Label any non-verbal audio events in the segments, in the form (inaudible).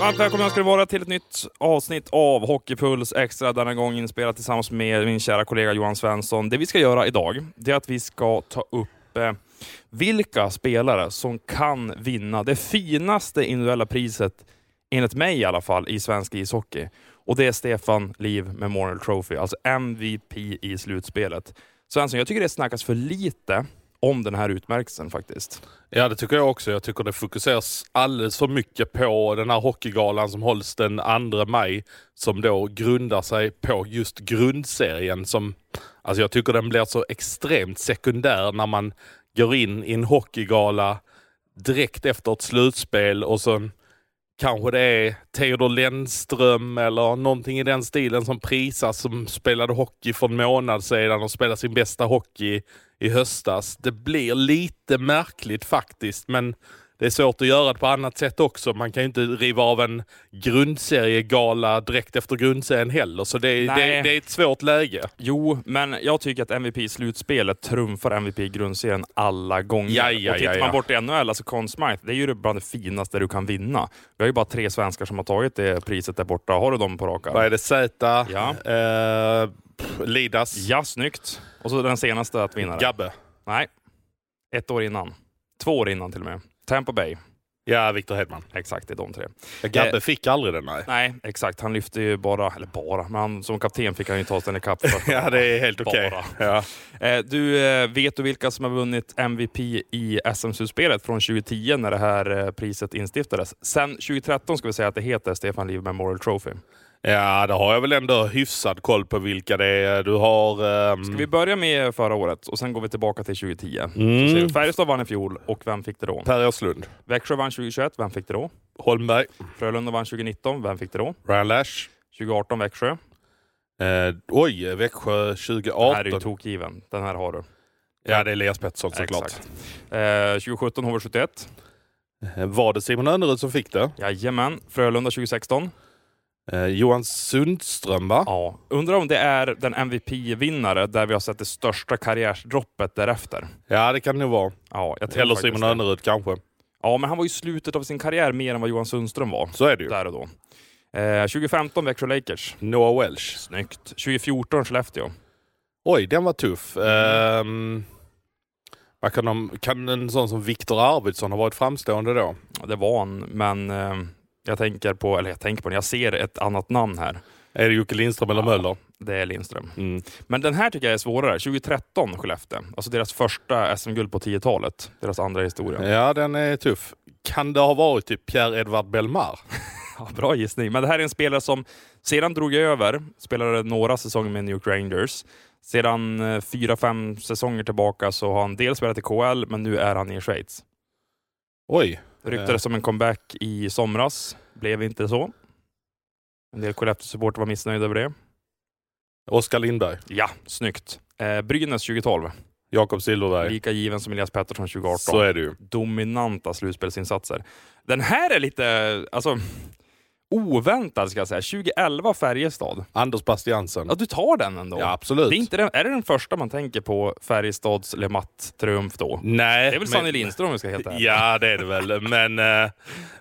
Varmt välkomna ska det vara till ett nytt avsnitt av Hockeypuls Extra. Denna gång inspelat tillsammans med min kära kollega Johan Svensson. Det vi ska göra idag, det är att vi ska ta upp eh, vilka spelare som kan vinna det finaste individuella priset, enligt mig i alla fall, i svensk ishockey. Och det är Stefan Liv Memorial Trophy, alltså MVP i slutspelet. Svensson, jag tycker det snackas för lite om den här utmärkelsen faktiskt. Ja, det tycker jag också. Jag tycker det fokuseras alldeles för mycket på den här hockeygalan som hålls den 2 maj, som då grundar sig på just grundserien. Som, alltså jag tycker den blir så extremt sekundär när man går in i en hockeygala direkt efter ett slutspel och så kanske det är Theodor Lennström eller någonting i den stilen som prisas som spelade hockey för en månad sedan och spelade sin bästa hockey i höstas. Det blir lite märkligt faktiskt, men det är svårt att göra det på annat sätt också. Man kan ju inte riva av en grundseriegala direkt efter grundserien heller, så det är, det, det är ett svårt läge. Jo, men jag tycker att MVP i slutspelet trumfar MVP i grundserien alla gånger. Ja, ja, och tittar ja, man bort i NHL, alltså Conn Smythe, det är ju bland det finaste du kan vinna. Vi har ju bara tre svenskar som har tagit det priset där borta. Har du dem på rak arm? Vad är det? Z, Ja. eh, Lidas, Ja, snyggt. Och så den senaste att vinna. Gabbe. Nej, ett år innan. Två år innan till och med. Tampa Bay. Ja, Victor Hedman. Exakt, det är de tre. Gabbe Eh, fick aldrig den, nej. Nej, exakt. Han lyfte ju bara, eller bara, men han, som kapten fick han ju ta Stanley Cup. (laughs) Ja, det är helt okej. Ja. Eh, Du, eh, vet du vilka som har vunnit MVP i SM-slutspelet från 2010 när det här eh, priset instiftades? Sen 2013 ska vi säga att det heter Stefan Liv Memorial Trophy. Ja, det har jag väl ändå hyfsad koll på vilka det är. Du har... ehm, Ska vi börja med förra året och sen går vi tillbaka till 2010? Så ser mm. Färjestad vann i fjol och vem fick det då? Per Åslund, Växjö vann 2021, vem fick det då? Holmberg, Frölunda vann 2019, vem fick det då? Ryan Lash. 2018 Växjö. Eh, oj, Växjö Den 2018. här är ju tokgiven. Den här har du. Ja, det är Elias Pettersson såklart. Eh, 2017 HV71. Eh, Var det Simon Önnerud som fick det? Jajamän. Frölunda 2016. Eh, Johan Sundström, va? Ja. Undrar om det är den MVP-vinnare där vi har sett det största karriärsdroppet därefter. Ja, det kan det nog vara. Ja, jag tror Eller faktiskt Simon det. Önnerud kanske. Ja, men han var ju i slutet av sin karriär mer än vad Johan Sundström var. Så är det ju. Där och då. Eh, 2015 Växjö Lakers. Noah Welsh. Snyggt. 2014 Skellefteå. Oj, den var tuff. Ehm, vad kan, de, kan en sån som Viktor Arvidsson ha varit framstående då? Ja, Det var han, men eh, jag tänker på, eller jag tänker på, jag ser ett annat namn här. Är det Jocke Lindström eller Ja. Möller? Det är Lindström. Mm. Men den här tycker jag är svårare. 2013 Skellefteå. Alltså deras första SM-guld på 10-talet. Deras andra historia. Ja, den är tuff. Kan det ha varit typ Pierre-Edvard Belmar? (laughs) Ja, bra gissning. Men det här är en spelare som sedan drog över, spelade några säsonger med New York Rangers. Sedan eh, fyra, fem säsonger tillbaka så har han dels spelat i KL, men nu är han i Schweiz. Oj. Ryktades som en comeback i somras. Blev inte så. En del Skellefteå-supporter var missnöjda över det. Oskar Lindberg. Ja, snyggt. Eh, Brynäs 2012. Jakob Silfverberg. Lika given som Elias Pettersson 2018. Så är det ju. dominanta slutspelsinsatser. Den här är lite alltså, oväntad ska jag säga. 2011 Färjestad. Anders Bastiansen. Ja, du tar den ändå. Ja, absolut. Det är, inte den, är det den första man tänker på Färjestads Le Mat-triumf då? Nej. Det är väl men- Sanny Lindström om vi ska helt ärliga. Ja, det är det väl. Men, eh,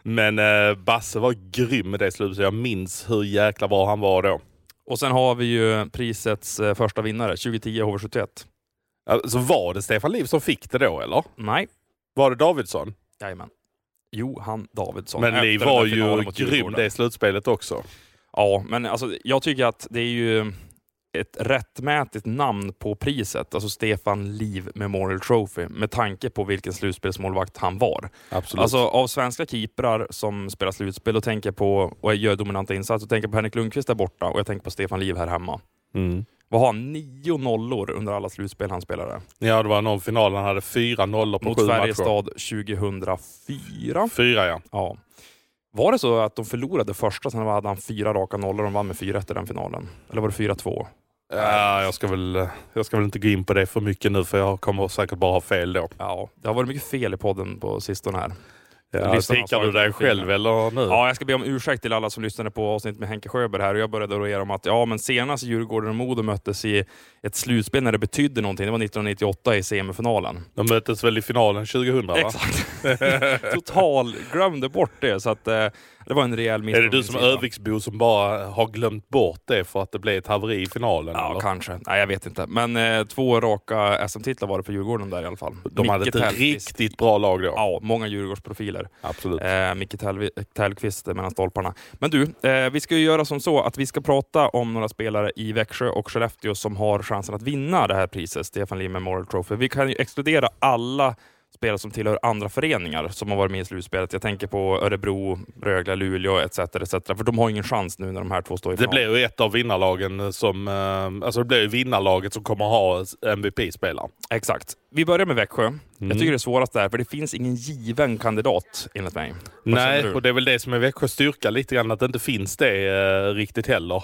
men eh, Basse var grym med det slutet. Jag minns hur jäkla bra han var då. Och sen har vi ju prisets eh, första vinnare, 2010 HV71. Alltså, var det Stefan Liv som fick det då, eller? Nej, Var det Davidsson? jajamän. Johan Davidsson. Men där var ju grym det slutspelet också. Ja, men alltså, jag tycker att det är ju ett rättmätigt namn på priset, alltså Stefan Liv Memorial Trophy, med tanke på vilken slutspelsmålvakt han var. Absolut. Alltså av svenska keeprar som spelar slutspel och tänker på och gör dominanta insatser, och tänker på Henrik Lundqvist där borta och jag tänker på Stefan Liv här hemma. mm. Vad har han? Nio nollor under alla slutspel han spelade. Ja, det var någon final han hade fyra nollor på Mot sju matcher. Färjestad 2004. Fyra, ja. Ja. Var det så att de förlorade första, sen hade han fyra raka nollor och de vann med 4-1 i den finalen? Eller var det 4-2? ja jag, ska väl, jag ska väl inte gå in på det för mycket nu för jag kommer säkert bara ha fel då. Ja, det har varit mycket fel i podden på sistone här. Ja, Tikar har du dig själv eller nu? Ja, jag ska be om ursäkt till alla som lyssnade på avsnittet med Henke Sjöberg här och jag började rojera om att ja, men senast Djurgården och Modo möttes i ett slutspel när det betydde någonting, det var 1998 i semifinalen. De möttes väl i finalen 2000 va? Exakt. (laughs) Total glömde bort det. Så att, eh, Det var en rejäl miss Är det du som. Öviksbo som bara har glömt bort det för att det blev ett haveri i finalen? Ja, eller? kanske. Nej, jag vet inte. Men eh, två raka SM-titlar var det för Djurgården där i alla fall. De hade Micke ett Tellqvist. riktigt bra lag då. Ja, många Djurgårdsprofiler. Absolut. Eh, Micke Tell- Tellqvist mellan stolparna. Men du, eh, vi ska ju göra som så att vi ska prata om några spelare i Växjö och Skellefteå som har chansen att vinna det här priset, Stefan Lee Memorial Trophy. Vi kan ju exkludera alla spelare som tillhör andra föreningar som har varit med i slutspelet. Jag tänker på Örebro, Rögle, Luleå etc. etc. För de har ingen chans nu när de här två står i Det final. blir ju ett av vinnarlagen som... eh, Alltså det blir ju vinnarlaget som kommer ha MVP-spelaren. Exakt. Vi börjar med Växjö. Mm. Jag tycker det är svårast där, för det finns ingen given kandidat enligt mig. Vad Nej, och det är väl det som är Växjös styrka lite grann, att det inte finns det eh, riktigt heller.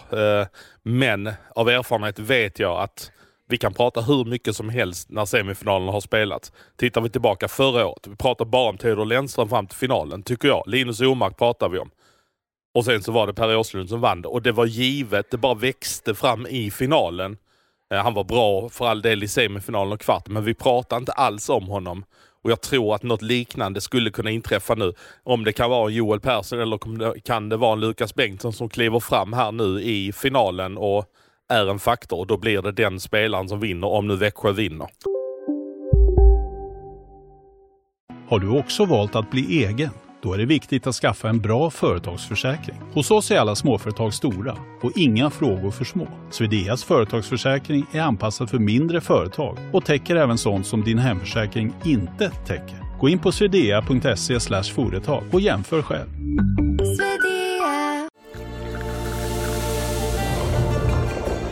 Eh, men av erfarenhet vet jag att vi kan prata hur mycket som helst när semifinalerna har spelats. Tittar vi tillbaka förra året, vi pratar bara om Theodor Lennström fram till finalen, tycker jag. Linus Omark pratar vi om. Och sen så var det Per Åslund som vann. Och det var givet, det bara växte fram i finalen. Eh, han var bra för all del i semifinalen och kvarten, men vi pratar inte alls om honom. Och jag tror att något liknande skulle kunna inträffa nu. Om det kan vara Joel Persson eller kan det vara en Lukas Bengtsson som kliver fram här nu i finalen och är en faktor. Och då blir det den spelaren som vinner, om nu Växjö vinner. Har du också valt att bli egen? Då är det viktigt att skaffa en bra företagsförsäkring. Hos oss är alla småföretag stora och inga frågor för små. Swedeas företagsförsäkring är anpassad för mindre företag och täcker även sånt som din hemförsäkring inte täcker. Gå in på swedea.se företag och jämför själv.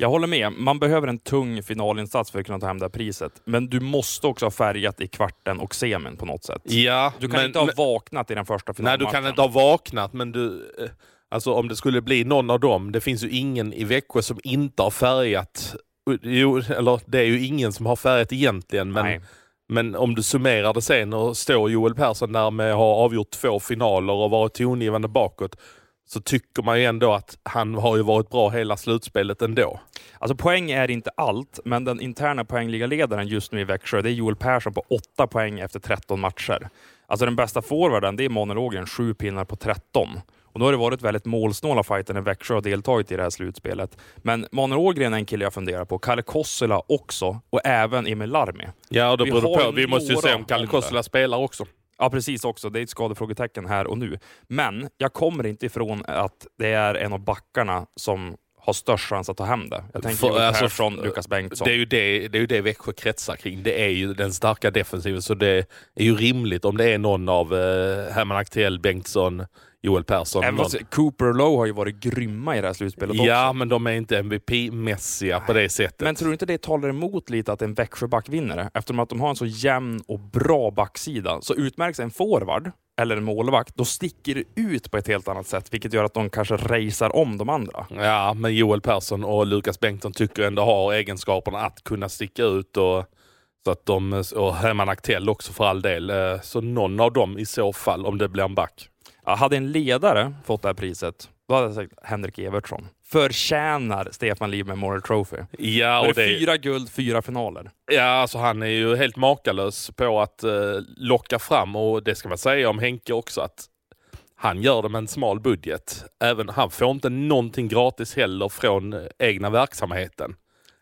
Jag håller med. Man behöver en tung finalinsats för att kunna ta hem det här priset. Men du måste också ha färgat i kvarten och semin på något sätt. Ja, Du kan inte ha vaknat i den första Nej, finalmatchen. du kan inte ha vaknat, men du... eh, Alltså om det skulle bli någon av dem, det finns ju ingen i Växjö som inte har färgat. Jo, eller det är ju ingen som har färgat egentligen, men, Nej. men om du summerar det sen och står Joel Persson där med att ha avgjort två finaler och varit tongivande bakåt, så tycker man ju ändå att han har ju varit bra hela slutspelet ändå. Alltså poäng är inte allt, men den interna poängligaledaren just nu i Växjö, det är Joel Persson på 8 poäng efter 13 matcher. Alltså den bästa forwarden, det är Manuel Ågren, 7 pinnar på 13. Och då har det varit väldigt målsnåla fighter när Växjö har deltagit i det här slutspelet. Men Manuel Ågren är en kille jag funderar på. Kalle Kossela också, och även Emil Larmi. Ja, och då Vi beror det har på. Vi måste ju se om Kalle det. Kossela spelar också. Ja, precis också. Det är ett skadefrågetecken här och nu. Men jag kommer inte ifrån att det är en av backarna som har störst chans att ta hem det. Jag tänker För- alltså, Persson, Lukas Bengtsson. Det är, ju det, det är ju det Växjö kretsar kring. Det är ju den starka defensiven. Så det är ju rimligt om det är någon av eh, Herman Aktell, Bengtsson, Joel Persson. Även fast Cooper och Lowe har ju varit grymma i det här slutspelet Ja, också. men de är inte MVP-mässiga på det sättet. Men tror du inte det talar emot lite att en Växjöback vinner det? Eftersom att de har en så jämn och bra backsida. Så utmärks en forward eller en målvakt, då sticker det ut på ett helt annat sätt, vilket gör att de kanske racear om de andra. Ja, men Joel Persson och Lukas Bengtsson tycker ändå har egenskaperna att kunna sticka ut. Och, så att de, och Herman Aktell också för all del. Eh, Så någon av dem i så fall, om det blir en back. Hade en ledare fått det här priset, då hade jag sagt Henrik Evertsson. Förtjänar Stefan Liv Memorial Trophy. Ja, Och det är fyra guld, fyra finaler. ja alltså han är ju helt makalös på att eh, locka fram och det ska man säga om Henke också att han gör det med en smal budget. Även han får inte någonting gratis heller från eh, egna verksamheten.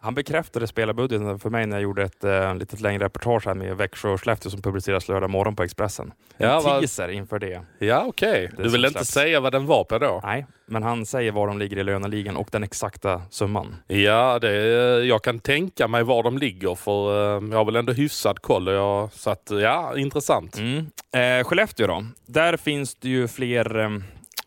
Han bekräftade spelarbudgeten för mig när jag gjorde ett eh, litet längre reportage här med Växjö och Skellefteå som publiceras lördag morgon på Expressen. En Ja, vad- teaser inför det. Ja, okej. Det Du vill inte släpps. säga vad den var på då? Nej, men han säger var de ligger i löneligan och den exakta summan. Ja, det, jag kan tänka mig var de ligger för eh, jag har väl ändå hyfsad koll. Jag, så att, ja, intressant. Mm. Eh, Skellefteå då? Där finns det ju fler eh,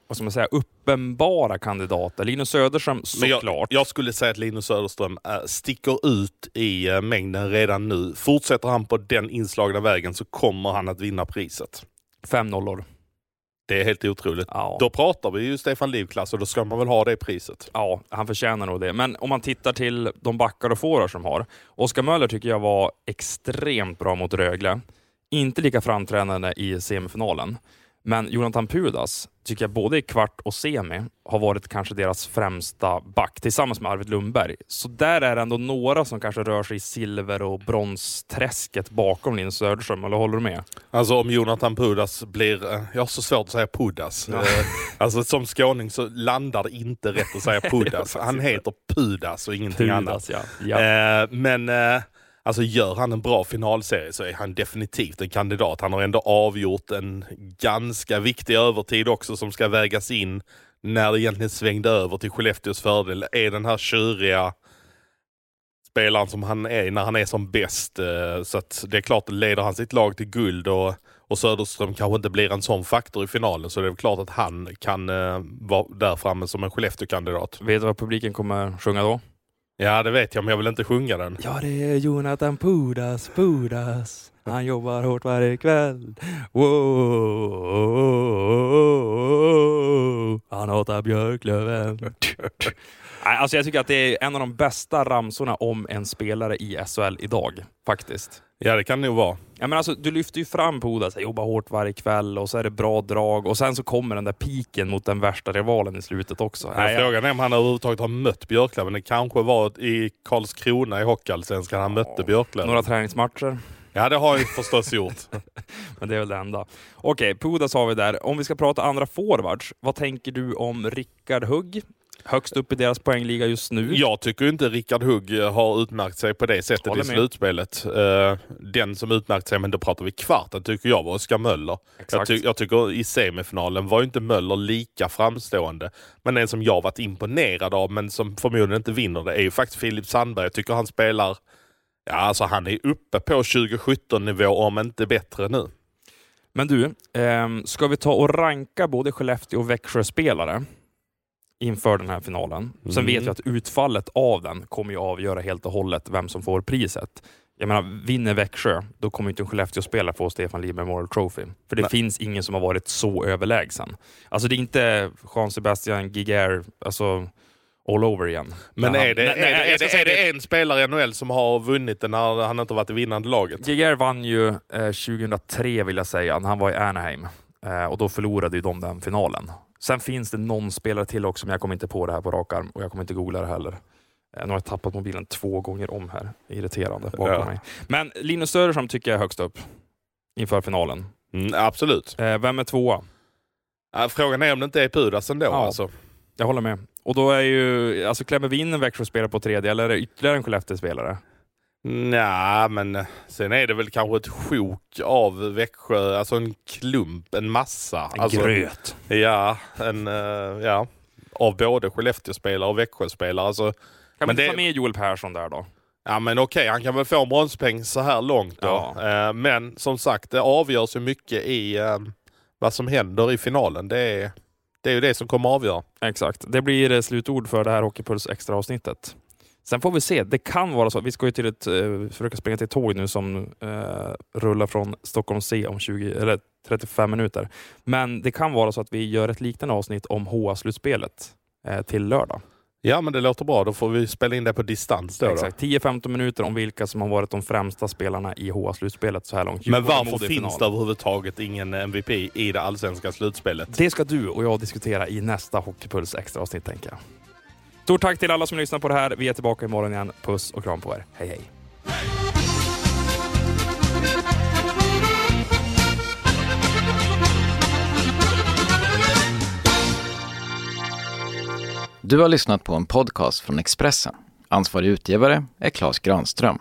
vad ska man säga, uppenbara kandidater. Linus Söderström Men jag, såklart. jag skulle säga att Linus Söderström eh, sticker ut i eh, mängden redan nu. Fortsätter han på den inslagna vägen så kommer han att vinna priset. Fem nollor. Det är helt otroligt. Ja. Då pratar vi ju Stefan Liv-klass och då ska man väl ha det priset. Ja, han förtjänar nog det. Men om man tittar till de backar och forwards som har. Oskar Möller tycker jag var extremt bra mot Rögle. inte lika framträdande i semifinalen. Men Jonathan Pudas tycker jag både i kvart och semi har varit kanske deras främsta back tillsammans med Arvid Lundberg. Så där är det ändå några som kanske rör sig i silver och bronsträsket bakom Linus Söderström, eller håller du med? Alltså om Jonathan Pudas blir, eh, jag har så svårt att säga Pudas. Ja. Eh, Alltså som skåning så landar det inte rätt att säga (laughs) Pudas. Han heter Pudas och ingenting annat. Pudas, ja. ja. Eh, men alltså gör han en bra finalserie så är han definitivt en kandidat. Han har ändå avgjort en ganska viktig övertid också som ska vägas in när det egentligen svängde över till Skellefteås fördel. Är den här tjuriga spelaren som han är när han är som bäst. Eh, så att det är klart, leder han sitt lag till guld och, och Söderström kanske inte blir en sån faktor i finalen så det är väl klart att han kan eh, vara där framme som en Skellefteå-kandidat. Vet du vad publiken kommer sjunga då? Ja, det vet jag, men jag vill inte sjunga den. Ja, det är Jonathan Pudas, Pudas. Han jobbar hårt varje kväll. Wow. Han hatar Björklöven. (laughs) Nej, alltså jag tycker att det är en av de bästa ramsorna om en spelare i SHL idag, faktiskt. Ja, det kan det nog vara. Ja, men alltså, du lyfter ju fram han jobbar hårt varje kväll och så är det bra drag och sen så kommer den där piken mot den värsta rivalen i slutet också. Nej, frågan är om han överhuvudtaget har mött Björklöven. Det kanske var i Karlskrona i Hockeyallsvenskan han mötte Björklöven. Några träningsmatcher. Ja, det har han förstås gjort. (laughs) Men det är väl det enda. Okej, Pudas har vi där. Om vi ska prata andra forwards, vad tänker du om Rickard Hugg? Högst upp i deras poängliga just nu. Jag tycker inte Rickard Hugg har utmärkt sig på det sättet Håller i slutspelet. Eh, Den som utmärkt sig, men då pratar vi kvarten, tycker jag var Oskar Möller. Jag, ty jag tycker i semifinalen var inte Möller lika framstående. Men en som jag varit imponerad av, men som förmodligen inte vinner det, är ju faktiskt Filip Sandberg. Jag tycker han spelar, ja alltså han är uppe på 2017 nivå, om inte bättre nu. Men du, ehm, ska vi ta och ranka både Skellefteå och Växjö-spelare inför den här finalen? Sen Mm. vet vi att utfallet av den kommer ju avgöra helt och hållet vem som får priset. Jag menar, vinner Växjö, då kommer inte en Skellefteå-spelare få Stefan Lie Memorial Trophy. För det Nej. finns ingen som har varit så överlägsen. Alltså det är inte Jean-Sebastian Giguère, alltså all over igen. Men är han- det, Nej, är, är en spelare i NHL som har vunnit det när han inte varit i vinnande laget? Giguère vann ju eh, 2003 vill jag säga, när han var i Anaheim. Eh, och då förlorade ju de den finalen. Sen finns det någon spelare till också, men jag kommer inte på det här på rak arm och jag kommer inte googla det heller. Eh, nu har jag tappat mobilen två gånger om här. Irriterande bakom Ja. mig. Men Linus Söderström tycker jag är högst upp inför finalen. Mm, absolut. Eh, vem är tvåa? Frågan är om det inte är Pudas ändå. Ja. Alltså. Jag håller med. Och då är ju, alltså klämmer vi in en Växjö-spelare på tredje eller är det ytterligare en Skellefteå-spelare? Nej, men eh, sen är det väl kanske ett sjok av Växjö, alltså en klump, en massa. En alltså, gröt. Ja, en, eh, ja, av både Skellefteå-spelare och Växjö-spelare. Alltså, Kan man inte det- ta med Joel Persson där då? ja men okej, han kan väl få en bronspeng så här långt då. Eh, men som sagt, det avgörs ju mycket i vad som händer i finalen. Det är, det är ju det som kommer avgöra. Exakt. Det blir slutord för det här Hockeypuls extra avsnittet. Sen får vi se. Det kan vara så. Vi ska ju till ett, eh, försöka springa till ett tåg nu som eh, rullar från Stockholm C om 20, eller 35 minuter. Men det kan vara så att vi gör ett liknande avsnitt om HA-slutspelet eh, till lördag. Ja, men det låter bra. Då får vi spela in det på distans då. då. Exakt. 10-15 minuter om vilka som har varit de främsta spelarna i HA-slutspelet så här långt. Men varför finns final. det överhuvudtaget ingen MVP i det allsvenska slutspelet? Det ska du och jag diskutera i nästa Hockeypuls extra avsnitt tänker jag. Stort tack till alla som lyssnar på det här. Vi är tillbaka imorgon igen. Puss och kram på er. Hej hej! Du har lyssnat på en podcast från Expressen. Ansvarig utgivare är Klas Granström.